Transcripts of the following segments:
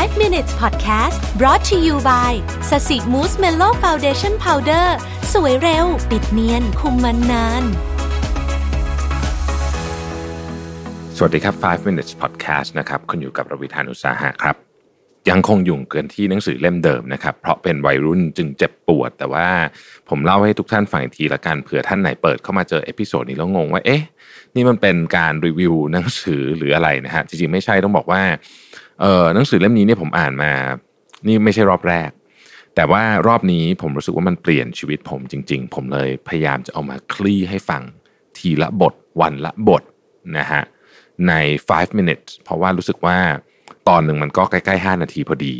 5 minutes podcast brought to you by ศศิ smooth mellow foundation powder สวยเร็ว ปิดเนียน คุมมันนาน สวัสดีครับ 5 minutes podcast นะครับ คุณอยู่กับรวิศ หาญอุตสาหะครับ ยังคงอยู่กันที่หนังสือเล่มเดิมนะครับ เพราะเป็นวัยรุ่นจึงเจ็บปวด แต่ว่าผมเล่าให้ทุกท่านฟังอีกทีละกันเผื่อท่านไหนเปิดเข้ามาเจอ episode นี้แล้วงงว่าเอ๊ะนี่มันเป็นการรีวิวหนังสือหรืออะไรนะฮะจริงๆไม่ใช่ต้องบอกว่า เออหนังสือเล่มนี้เนี่ยผมอ่านมา นี่ไม่ใช่รอบแรก แต่ว่ารอบนี้ผมรู้สึกว่ามันเปลี่ยนชีวิตผมจริง ๆ ผมเลยพยายามจะเอามาคลี่ให้ฟัง ทีละบทวันละบทนะฮะใน 5 minutes เพราะว่ารู้สึกว่าตอนหนึ่งมันก็ใกล้ๆ 5 นาทีพอดี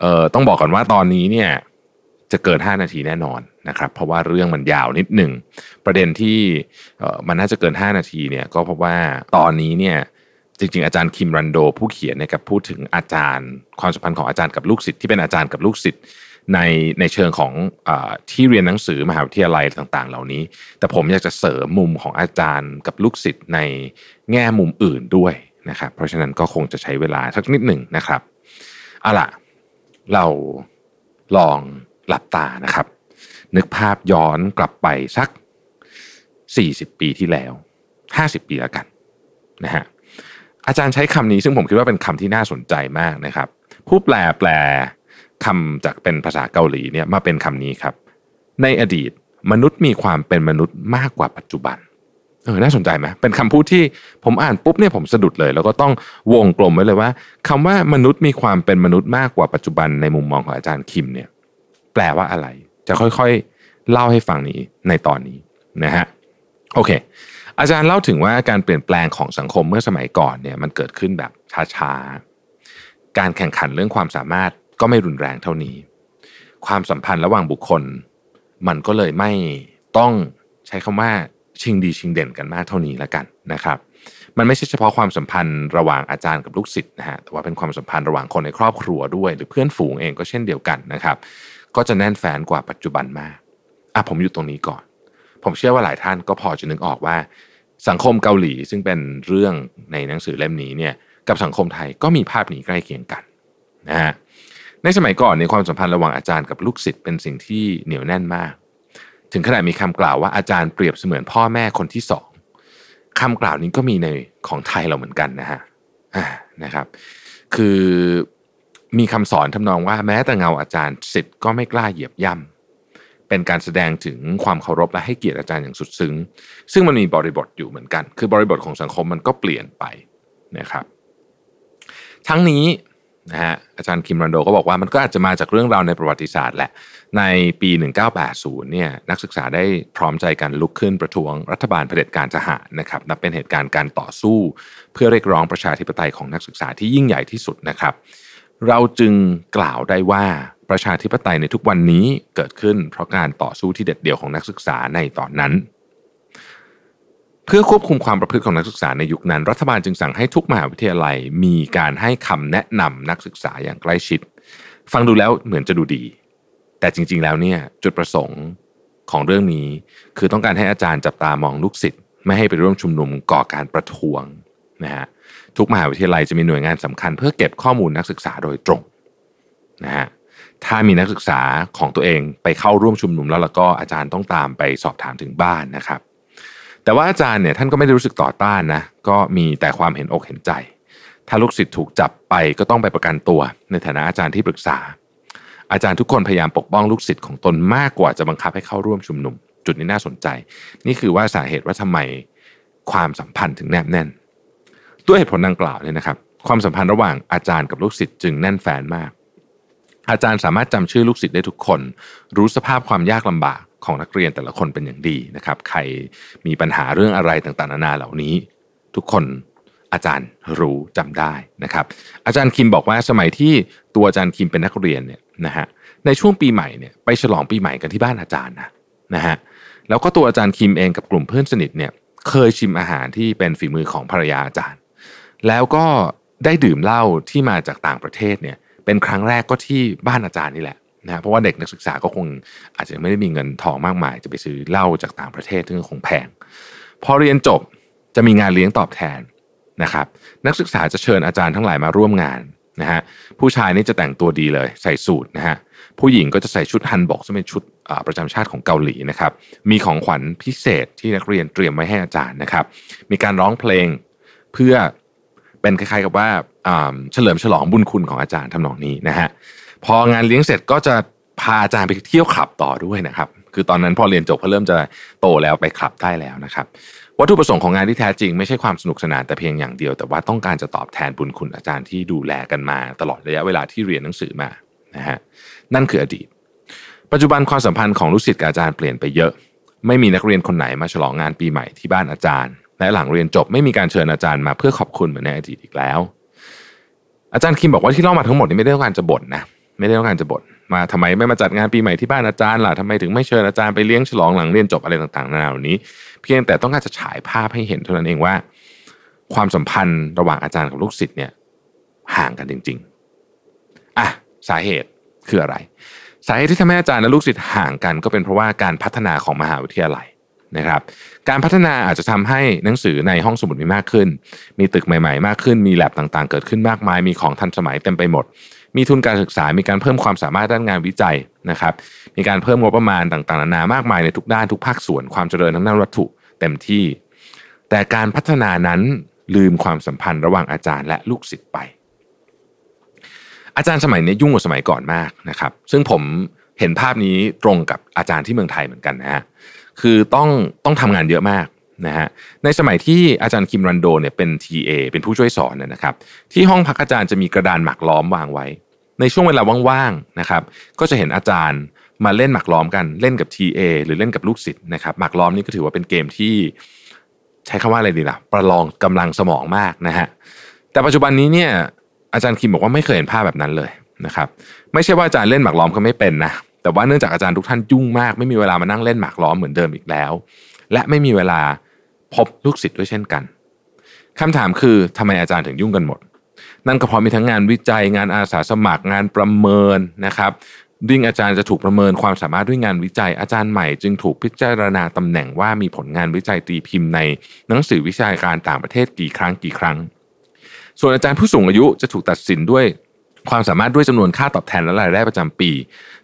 เอ่อต้องบอกก่อนว่าตอนนี้เนี่ยจะเกิน 5 นาทีแน่นอนนะครับ เพราะว่าเรื่องมันยาวนิดหนึ่ง ประเด็นที่เอ่อมันน่าจะเกิน 5 นาทีเนี่ยก็เพราะว่าตอนนี้เนี่ย จริงๆ อาจารย์คิมรันโด ผู้เขียนเนี่ยกับพูดถึงอาจารย์ ความสัมพันธ์ของอาจารย์กับลูกศิษย์ที่เป็นอาจารย์กับลูกศิษย์ในในเชิงของอที่เรียนหนังสือมหาวิทยาลัยต่าง ๆ เหล่านี้ แต่ผมอยากจะเสริมมุมของอาจารย์กับลูกศิษย์ในแง่มุมอื่นด้วยนะครับ เพราะฉะนั้นก็คงจะใช้เวลาสักนิดหนึ่งนะครับเอาล่ะ เราลองหลับตานะครับ นึกภาพย้อนกลับไปสัก 40 ปีที่แล้ว 50 ปีแล้วกันนะฮะ อาจารย์ใช้คำนี้ซึ่งผมคิดว่าเป็นคำที่น่าสนใจมากนะครับ ผู้แปลแปลคำจากเป็นภาษาเกาหลีเนี่ยมาเป็นคำนี้ครับ ในอดีตมนุษย์มีความเป็นมนุษย์มากกว่าปัจจุบันเออน่าสนใจไหมเป็นคำพูดที่ผมอ่านปุ๊บเนี่ยผมสะดุดเลย แล้วก็ต้องวงกลมไว้เลยว่าคำว่ามนุษย์มีความเป็นมนุษย์มากกว่าปัจจุบันในมุมมองของอาจารย์คิมเนี่ย แปลว่าอะไร จะค่อยๆ เล่าให้ฟังนี้ในตอนนี้นะฮะโอเค อาจารย์เล่าถึงว่าการเปลี่ยนแปลงของสังคมเมื่อสมัยก่อนเนี่ยมันเกิดขึ้นแบบช้าๆ การแข่งขันเรื่องความสามารถก็ไม่รุนแรงเท่านี้ ความสัมพันธ์ระหว่างบุคคล มันก็เลยไม่ต้องใช้คำว่าชิงดีชิงเด่นกันมากเท่านี้แล้วกันนะครับ มันไม่ใช่เฉพาะความสัมพันธ์ระหว่างอาจารย์กับลูกศิษย์นะฮะแต่ว่าเป็นความสัมพันธ์ระหว่างคนในครอบครัวด้วย หรือเพื่อนฝูงเองก็เช่นเดียวกันนะครับ ก็จะแน่นแฟนกว่าปัจจุบันมากอะผมอยู่ตรงนี้ก่อน ผมเชื่อว่าหลายท่านก็พอจะนึกออกว่า สังคมเกาหลีซึ่งเป็นเรื่องในหนังสือเล่มนี้เนี่ยกับสังคมไทยก็มีภาพนี้ใกล้เคียงกันนะฮะในสมัยก่อนในความสัมพันธ์ระหว่างอาจารย์กับลูกศิษย์เป็นสิ่งที่เหนียวแน่นมาก ถึงขนาดมีคำกล่าวว่าอาจารย์เปรียบเสมือนพ่อแม่คนที่สองคำกล่าวนี้ก็มีในของไทยเราเหมือนกันนะฮะนะครับ คือมีคำสอนทำนองว่าแม้แต่เงาอาจารย์ศิษย์ก็ไม่กล้าเหยียบย่ำ เป็นการแสดงถึงความเคารพและให้เกียรติอาจารย์อย่างสุดซึ้ง ซึ่งมันมีบริบทอยู่เหมือนกัน คือบริบทของสังคมมันก็เปลี่ยนไปนะครับ ทั้งนี้นะฮะอาจารย์คิมรันโดก็บอกว่ามันก็อาจจะมาจากเรื่องราวในประวัติศาสตร์แหละ ในปี 1980เนี่ยนักศึกษาได้พร้อมใจกันลุกขึ้นประท้วงรัฐบาลเผด็จการทหารนะครับนับเป็นเหตุการณ์การต่อสู้ เพื่อเรียกร้องประชาธิปไตยของนักศึกษาที่ยิ่งใหญ่ที่สุดนะครับ เราจึงกล่าวได้ว่า ประชาธิปไตยในทุกวันนี้เกิดขึ้นเพราะการต่อสู้ที่เด็ดเดี่ยวของนักศึกษาในตอนนั้น เพื่อควบคุมความประพฤติของนักศึกษาในยุคนั้น รัฐบาลจึงสั่งให้ทุกมหาวิทยาลัยมีการให้คำแนะนำนักศึกษาอย่างใกล้ชิด ฟังดูแล้วเหมือนจะดูดี แต่จริง ๆ แล้วเนี่ยจุดประสงค์ของเรื่องนี้ คือต้องการให้อาจารย์จับตามองลูกศิษย์ไม่ให้ไปร่วมชุมนุมก่อการประท้วงนะฮะทุกมหาวิทยาลัยจะมีหน่วยงานสำคัญ เพื่อเก็บข้อมูลนักศึกษาโดยตรงนะฮะ ถ้ามีนักศึกษาของตัวเองไปเข้าร่วมชุมนุมแล้วแล้วก็อาจารย์ต้องตามไปสอบถามถึงบ้านนะครับ แต่ว่าอาจารย์เนี่ยท่านก็ไม่ได้รู้สึกต่อต้านนะก็มีแต่ความเห็นอกเห็นใจ ถ้าลูกศิษย์ถูกจับไปก็ต้องไปประกันตัว ในฐานะอาจารย์ที่ปรึกษา อาจารย์ทุกคนพยายามปกป้องลูกศิษย์ของตนมากกว่าจะบังคับให้เข้าร่วมชุมนุม จุดนี้น่าสนใจ นี่คือว่าสาเหตุว่าทำไมความสัมพันธ์ถึงแนบแน่น ด้วยเหตุผลดังกล่าวเนี่ยนะครับ ความสัมพันธ์ระหว่างอาจารย์กับลูกศิษย์จึงแน่นแฟนมาก อาจารย์สามารถจำชื่อลูกศิษย์ได้ทุกคน รู้สภาพความยากลำบากของนักเรียนแต่ละคนเป็นอย่างดีนะครับ ใครมีปัญหาเรื่องอะไรต่างๆนานาเหล่านี้ ทุกคนอาจารย์รู้จำได้นะครับ อาจารย์คิมบอกว่าสมัยที่ตัวอาจารย์คิมเป็นนักเรียนเนี่ยนะฮะในช่วงปีใหม่เนี่ยไปฉลองปีใหม่กันที่บ้านอาจารย์นะนะฮะแล้วก็ตัวอาจารย์คิมเองกับกลุ่มเพื่อนสนิทเนี่ยเคยชิมอาหารที่เป็นฝีมือของภรรยาอาจารย์ แล้วก็ได้ดื่มเหล้าที่มาจากต่างประเทศเนี่ย เป็นครั้งแรกก็ที่บ้านอาจารย์นี่แหละนะเพราะว่าเด็กนักศึกษาก็คงอาจจะไม่ได้มีเงินทองมากมาย จะไปซื้อเหล้าจากต่างประเทศซึ่งคงแพง พอเรียนจบจะมีงานเลี้ยงตอบแทนนะครับ นักศึกษาจะเชิญอาจารย์ทั้งหลายมาร่วมงานนะฮะผู้ชายนี่จะแต่งตัวดีเลยใส่สูทนะฮะผู้หญิงก็จะใส่ชุดฮันบกซึ่งเป็นชุดประจำชาติของเกาหลีนะครับ มีของขวัญพิเศษที่นักเรียนเตรียมไว้ให้อาจารย์นะครับ มีการร้องเพลงเพื่อเป็นคล้ายๆกับว่า เฉลิมฉลองบุญคุณของอาจารย์ทำนองนี้นะฮะพองานเลี้ยงเสร็จก็จะพาอาจารย์ไปเที่ยวคลับต่อด้วยนะครับ คือตอนนั้นพอเรียนจบเขาเริ่มจะโตแล้วไปคลับได้แล้วนะครับ วัตถุประสงค์ของงานที่แท้จริงไม่ใช่ความสนุกสนานแต่เพียงอย่างเดียว แต่ว่าต้องการจะตอบแทนบุญคุณอาจารย์ที่ดูแลกันมา ตลอดระยะเวลาที่เรียนหนังสือมานะฮะนั่นคืออดีต ปัจจุบันความสัมพันธ์ของลูกศิษย์กับอาจารย์เปลี่ยนไปเยอะ ไม่มีนักเรียนคนไหนมาฉลองงานปีใหม่ที่บ้านอาจารย์ และหลังเรียนจบไม่มีการเชิญอาจารย์มาเพื่อขอบคุณเหมือนในอดีตอีกแล้ว อาจารย์คิมบอกว่าที่เล่ามาทั้งหมดนี้ไม่ได้ต้องการจะบ่นนะไม่ได้ต้องการจะบ่นมาทำไมไม่มาจัดงานปีใหม่ที่บ้านอาจารย์ล่ะทำไมถึงไม่เชิญอาจารย์ไปเลี้ยงฉลองหลังเรียนจบอะไรต่างๆนานาเหล่านี้ เพียงแต่ต้องการจะฉายภาพให้เห็นเท่านั้นเองว่า ความสัมพันธ์ระหว่างอาจารย์กับลูกศิษย์เนี่ยห่างกันจริง ๆอะสาเหตุคืออะไร สาเหตุที่ทำให้อาจารย์และลูกศิษย์ห่างกัน ก็เป็นเพราะว่าการพัฒนาของมหาวิทยาลัย นะครับการพัฒนาอาจจะทำให้หนังสือในห้องสมุดมีมากขึ้น มีตึกใหม่ๆ มากขึ้น มีแลบต่างๆ เกิดขึ้นมากมาย มีของทันสมัยเต็มไปหมด มีทุนการศึกษา มีการเพิ่มความสามารถด้านงานวิจัยนะครับ มีการเพิ่มงบประมาณต่างๆนานามากมายในทุกด้านทุกภาคส่วนความเจริญทั้งด้านวัตถุเต็มที่ แต่การพัฒนานั้นลืมความสัมพันธ์ระหว่างอาจารย์และลูกศิษย์ไป อาจารย์สมัยนี้ยุ่งกว่าสมัยก่อนมากนะครับ ซึ่งผมเห็นภาพนี้ตรงกับอาจารย์ที่เมืองไทยเหมือนกันนะฮะ คือต้องต้องทำงานเยอะมากนะฮะในสมัยที่อาจารย์คิมรันโดเนี่ยเป็น TA เป็นผู้ช่วยสอนนะครับที่ห้องพักอาจารย์จะมีกระดานหมากล้อมวางไว้ ในช่วงเวลาว่างๆนะครับก็จะเห็นอาจารย์มาเล่นหมากล้อมกันเล่นกับ TA หรือเล่นกับลูกศิษย์นะครับหมากล้อมนี่ก็ถือว่าเป็นเกมที่ใช้คำว่าอะไรดีล่ะ ประลองกำลังสมองมากนะฮะแต่ปัจจุบันนี้เนี่ยอาจารย์คิมบอกว่าไม่เคยเห็นภาพแบบนั้นเลยนะครับไม่ใช่ว่าอาจารย์เล่นหมากล้อมก็ไม่เป็นนะ แต่ว่าเนื่องจากอาจารย์ทุกท่านยุ่งมาก ไม่มีเวลามานั่งเล่นหมากล้อมเหมือนเดิมอีกแล้ว และไม่มีเวลาพบลูกศิษย์ด้วยเช่นกันคำถามคือทำไมอาจารย์ถึงยุ่งกันหมด นั่นก็เพราะมีทั้งงานวิจัยงานอาสาสมัครงานประเมินนะครับดิ้งอาจารย์จะถูกประเมินความสามารถด้วยงานวิจัย อาจารย์ใหม่จึงถูกพิจารณาตำแหน่งว่ามีผลงานวิจัยตีพิมพ์ในหนังสือวิชาการต่างประเทศกี่ครั้งกี่ครั้ง ส่วนอาจารย์ผู้สูงอายุจะถูกตัดสินด้วยความสามารถด้วยจำนวนค่าตอบแทนและรายได้ประจำปี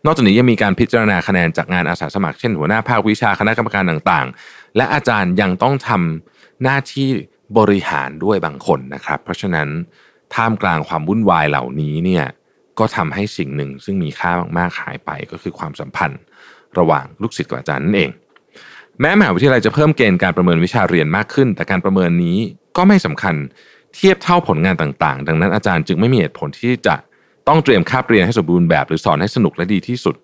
นอกจากนี้ยังมีการพิจารณาคะแนนจากงานอาสาสมัครเช่นหัวหน้าภาควิชาคณะกรรมการต่างๆ และอาจารย์ยังต้องทำหน้าที่บริหารด้วยบางคนนะครับ เพราะฉะนั้นท่ามกลางความวุ่นวายเหล่านี้เนี่ยก็ทำให้สิ่งหนึ่งซึ่งมีค่ามากๆหายไปก็คือความสัมพันธ์ระหว่างลูกศิษย์กับอาจารย์นั่นเอง แม้มหาวิทยาลัยจะเพิ่มเกณฑ์การประเมินวิชาเรียนมากขึ้น แต่การประเมินนี้ก็ไม่สำคัญเทียบเท่าผลงานต่างๆ ดังนั้นอาจารย์จึงไม่มีเหตุผลที่จะ ต้องเตรียมคาบเรียนให้สมบูรณ์แบบหรือสอนให้สนุกและดีที่สุด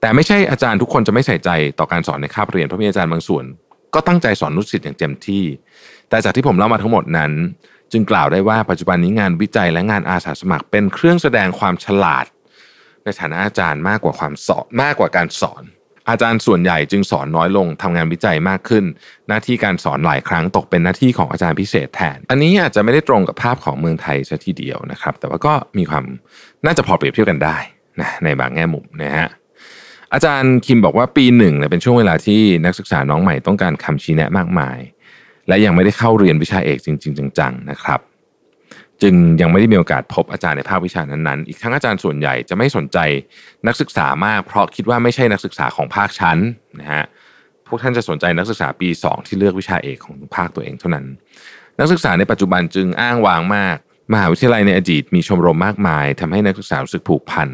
แต่ไม่ใช่อาจารย์ทุกคนจะไม่ใส่ใจต่อการสอนในคาบเรียนเพราะมีอาจารย์บางส่วน ก็ตั้งใจสอนลูกศิษย์อย่างเต็มที่ แต่จากที่ผมเล่ามาทั้งหมดนั้น จึงกล่าวได้ว่าปัจจุบันนี้งานวิจัยและงานอาสาสมัคร เป็นเครื่องแสดงความฉลาด ในฐานะอาจารย์มากกว่าความสอนมากกว่าการสอน อาจารย์ส่วนใหญ่จึงสอนน้อยลงทำงานวิจัยมากขึ้น หน้าที่การสอนหลายครั้งตกเป็นหน้าที่ของอาจารย์พิเศษแทน อันนี้อาจจะไม่ได้ตรงกับภาพของเมืองไทยซะทีเดียวนะครับ แต่ว่าก็มีความน่าจะพอเปรียบเทียบกันได้นะในบางแง่มุมนะฮะอาจารย์คิมบอกว่าปีหนึ่งเป็นช่วงเวลาที่นักศึกษาน้องใหม่ต้องการคำชี้แนะมากมาย และยังไม่ได้เข้าเรียนวิชาเอกจริง ๆ จังๆนะครับ จึงยังไม่ได้มีโอกาสพบอาจารย์ในภาควิชานั้นๆ อีกทั้งอาจารย์ส่วนใหญ่จะไม่สนใจนักศึกษามาก เพราะคิดว่าไม่ใช่นักศึกษาของภาคชั้นนะฮะ พวกท่านจะสนใจนักศึกษาปี 2 ที่เลือกวิชาเอกของภาคตัวเองเท่านั้น นักศึกษาในปัจจุบันจึงอ้างวางมาก มหาวิทยาลัยในอดีตมีชมรมมากมายทำให้นักศึกษารู้สึกผูกพัน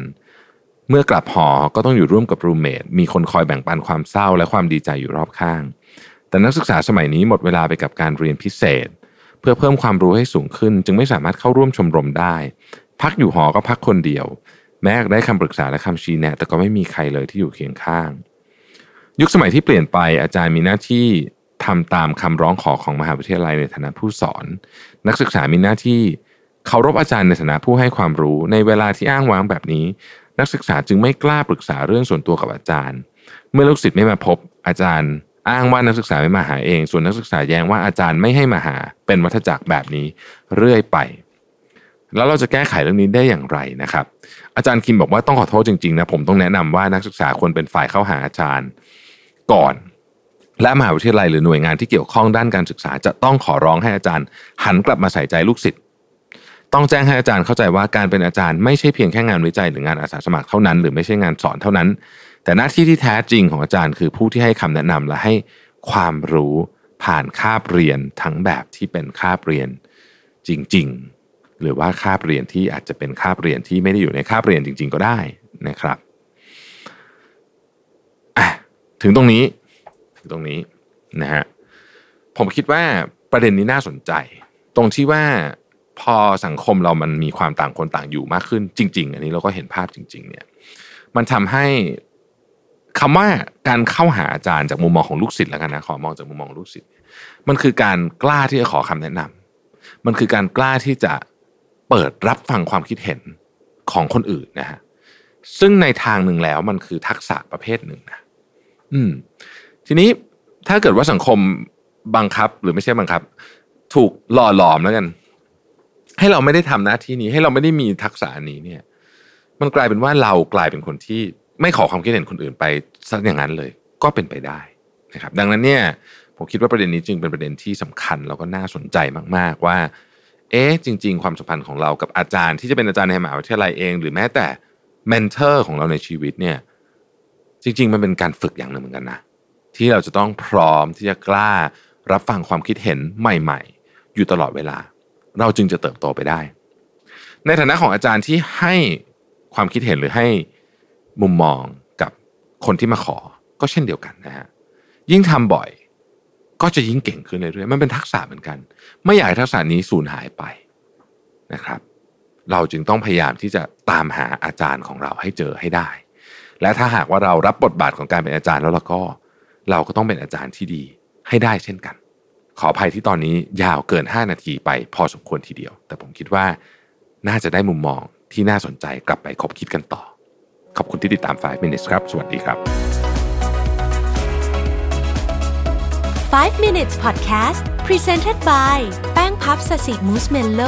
เมื่อกลับหอ ก็ต้องอยู่ร่วมกับรูเมทมีคนคอยแบ่งปันความเศร้าและความดีใจอยู่รอบข้าง แต่นักศึกษาสมัยนี้หมดเวลาไปกับการเรียนพิเศษ พื่อเพิ่มความรู้ให้สูงขึ้น จึงไม่สามารถเข้าร่วมชมรมได้ พักอยู่หอก็พักคนเดียว แม้ได้คำปรึกษาและคำชี้แนะ แต่ก็ไม่มีใครเลยที่อยู่เคียงข้าง ยุคสมัยที่เปลี่ยนไปอาจารย์มีหน้าที่ทำตามคำร้องขอของมหาวิทยาลัยในฐานะผู้สอน นักศึกษามีหน้าที่เคารพอาจารย์ในฐานะผู้ให้ความรู้ ในเวลาที่อ้างว้างแบบนี้ นักศึกษาจึงไม่กล้าปรึกษาเรื่องส่วนตัวกับอาจารย์ เมื่อลูกศิษย์ไม่มาพบอาจารย์ อ้างว่านักศึกษาไม่มาหาเอง ส่วนนักศึกษาแย้งว่าอาจารย์ไม่ให้มาหาเป็นวัฏจักรแบบนี้เรื่อยไป แล้วเราจะแก้ไขเรื่องนี้ได้อย่างไรนะครับ อาจารย์คิมบอกว่าต้องขอโทษจริงๆนะผมต้องแนะนำว่านักศึกษาควรเป็นฝ่ายเข้าหาอาจารย์ก่อน และมหาวิทยาลัยหรือหน่วยงานที่เกี่ยวข้องด้านการศึกษา จะต้องขอร้องให้อาจารย์ หันกลับมาใส่ใจลูกศิษย์ต้องแจ้งให้อาจารย์เข้าใจว่าการเป็นอาจารย์ไม่ใช่เพียงแค่งานวิจัยหรืองานอาสาสมัครเท่านั้น หรือไม่ใช่งานสอนเท่านั้น แต่หน้าที่ที่แท้จริงของอาจารย์คือผู้ที่ให้คำแนะนำและให้ความรู้ผ่านคาบเรียนทั้งแบบที่เป็นคาบเรียนจริง ๆ หรือว่าคาบเรียนที่อาจจะเป็นคาบเรียนที่ไม่ได้อยู่ในคาบเรียนจริง ๆ ก็ได้นะครับถึงตรงนี้ถึงตรงนี้นะฮะผมคิดว่าประเด็นนี้น่าสนใจ ตรงที่ว่าพอสังคมเรามันมีความต่างคนต่างอยู่มากขึ้นจริง ๆ อันนี้เราก็เห็นภาพจริง ๆ เนี่ย มันทำให้ คำว่าการเข้าหาอาจารย์จากมุมมองของลูกศิษย์แล้วกันนะขอมองจากมุมมองลูกศิษย์มันคือการกล้าที่จะขอคำแนะนำมันคือการกล้าที่จะเปิดรับฟังความคิดเห็นของคนอื่นนะฮะซึ่งในทางหนึ่งแล้วมันคือทักษะประเภทหนึ่งนะอืม ทีนี้ถ้าเกิดว่าสังคมบังคับหรือไม่ใช่บังคับ ถูกหล่อหลอมแล้วกัน ให้เราไม่ได้ทำหน้าที่นี้ ให้เราไม่ได้มีทักษะนี้เนี่ย มันกลายเป็นว่าเรากลายเป็นคนที่ ไม่ขอความคิดเห็นคนอื่นไปสักอย่างนั้นเลย ก็เป็นไปได้นะครับ ดังนั้นเนี่ยผมคิดว่าประเด็นนี้จึงเป็นประเด็นที่สำคัญแล้วก็น่าสนใจมาก ๆ ว่า เอ๊ะจริง ๆ ความสัมพันธ์ของเรากับอาจารย์ที่จะเป็นอาจารย์ในมหาวิทยาลัยเอง หรือแม้แต่เมนเทอร์ของเราในชีวิตเนี่ยจริง ๆ มันเป็นการฝึกอย่างหนึ่งเหมือนกันนะที่เราจะต้องพร้อมที่จะกล้ารับฟังความคิดเห็นใหม่ ๆ อยู่ตลอดเวลา เราจึงจะเติบโตไปได้ ในฐานะของอาจารย์ที่ให้ความคิดเห็นหรือให้ มุมมองกับคนที่มาขอก็เช่นเดียวกันนะฮะยิ่งทำบ่อย ก็จะยิ่งเก่งขึ้นเรื่อยๆมันเป็นทักษะเหมือนกัน ไม่อยากให้ทักษะนี้สูญหายไปนะครับ เราจึงต้องพยายามที่จะตามหาอาจารย์ของเราให้เจอให้ได้ และถ้าหากว่าเรารับบทบาทของการเป็นอาจารย์แล้วเราก็ เราก็ต้องเป็นอาจารย์ที่ดีให้ได้เช่นกัน ขออภัยที่ตอนนี้ยาวเกิน 5 นาทีไปพอสมควรทีเดียว แต่ผมคิดว่าน่าจะได้มุมมองที่น่าสนใจกลับไปคบคิดกันต่อ ขอบคุณที่ติดตาม 5 minutes ครับ สวัสดีครับ 5 minutes podcast presented by แป้งพับสสิมูสเมนโล